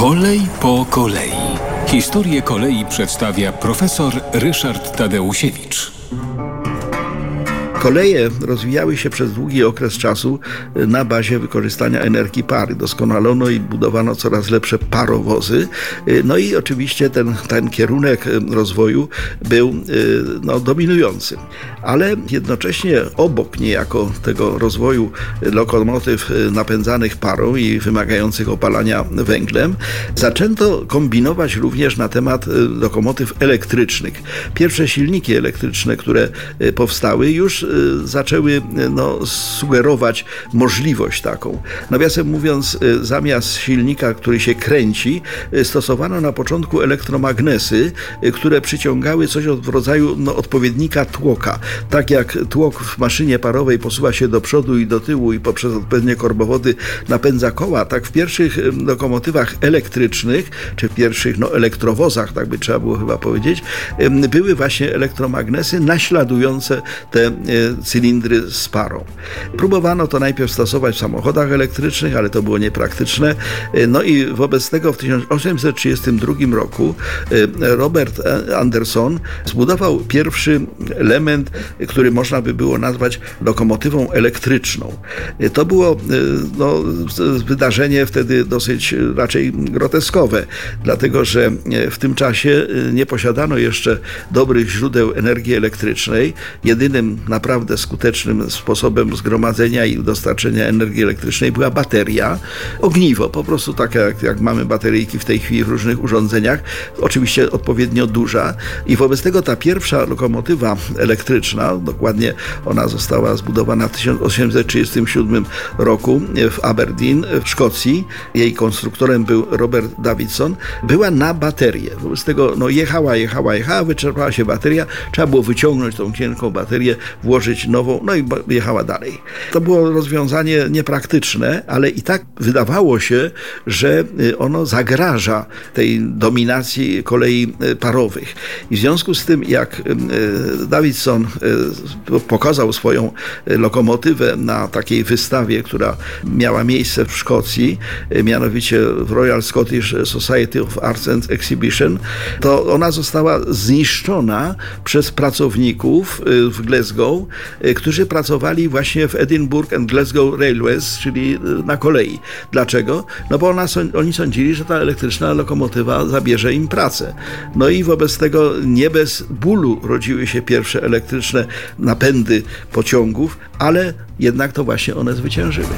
Kolej po kolei. Historię kolei przedstawia profesor Ryszard Tadeusiewicz. Koleje rozwijały się przez długi okres czasu na bazie wykorzystania energii pary. Doskonalono i budowano coraz lepsze parowozy. No i oczywiście ten, ten kierunek rozwoju był no, dominujący. Ale jednocześnie obok niejako tego rozwoju lokomotyw napędzanych parą i wymagających opalania węglem, zaczęto kombinować również na temat lokomotyw elektrycznych. Pierwsze silniki elektryczne, które powstały, już zaczęły no, sugerować możliwość taką. Nawiasem mówiąc, zamiast silnika, który się kręci, stosowano na początku elektromagnesy, które przyciągały coś w rodzaju no, odpowiednika tłoka. Tak jak tłok w maszynie parowej posuwa się do przodu i do tyłu i poprzez odpowiednie korbowody napędza koła, tak w pierwszych lokomotywach elektrycznych, czy w pierwszych no, elektrowozach, tak by trzeba było chyba powiedzieć, były właśnie elektromagnesy naśladujące te cylindry z parą. Próbowano to najpierw stosować w samochodach elektrycznych, ale to było niepraktyczne. No i wobec tego w 1832 roku e, Robert Anderson zbudował pierwszy element, który można by było nazwać lokomotywą elektryczną. To było e, no, wydarzenie wtedy dosyć raczej groteskowe, dlatego że w tym czasie nie posiadano jeszcze dobrych źródeł energii elektrycznej. Jedynym naprawdę naprawdę skutecznym sposobem zgromadzenia i dostarczenia energii elektrycznej była bateria, ogniwo, po prostu takie jak, jak mamy bateryjki w tej chwili w różnych urządzeniach, oczywiście odpowiednio duża. I wobec tego ta pierwsza lokomotywa elektryczna, dokładnie ona została zbudowana w 1837 roku w Aberdeen w Szkocji, jej konstruktorem był Robert Davidson, była na baterię. Wobec tego no, jechała, jechała, jechała, wyczerpała się bateria, trzeba było wyciągnąć tą cienką baterię, włożyć nową, no i jechała dalej. To było rozwiązanie niepraktyczne, ale i tak wydawało się, że y, ono zagraża tej dominacji kolei y, parowych. I w związku z tym, jak y, Davidson pokazał swoją lokomotywę na takiej wystawie, która miała miejsce w Szkocji, mianowicie w Royal Scottish Society of Arts and Exhibition, to ona została zniszczona przez pracowników w Glasgow, którzy pracowali właśnie w Edinburgh and Glasgow Railways, czyli y, na kolei. Dlaczego? No bo ona, oni sądzili, że ta elektryczna lokomotywa zabierze im pracę. No i wobec tego nie bez bólu rodziły się pierwsze elektryczne napędy pociągów, ale jednak to właśnie one zwyciężyły.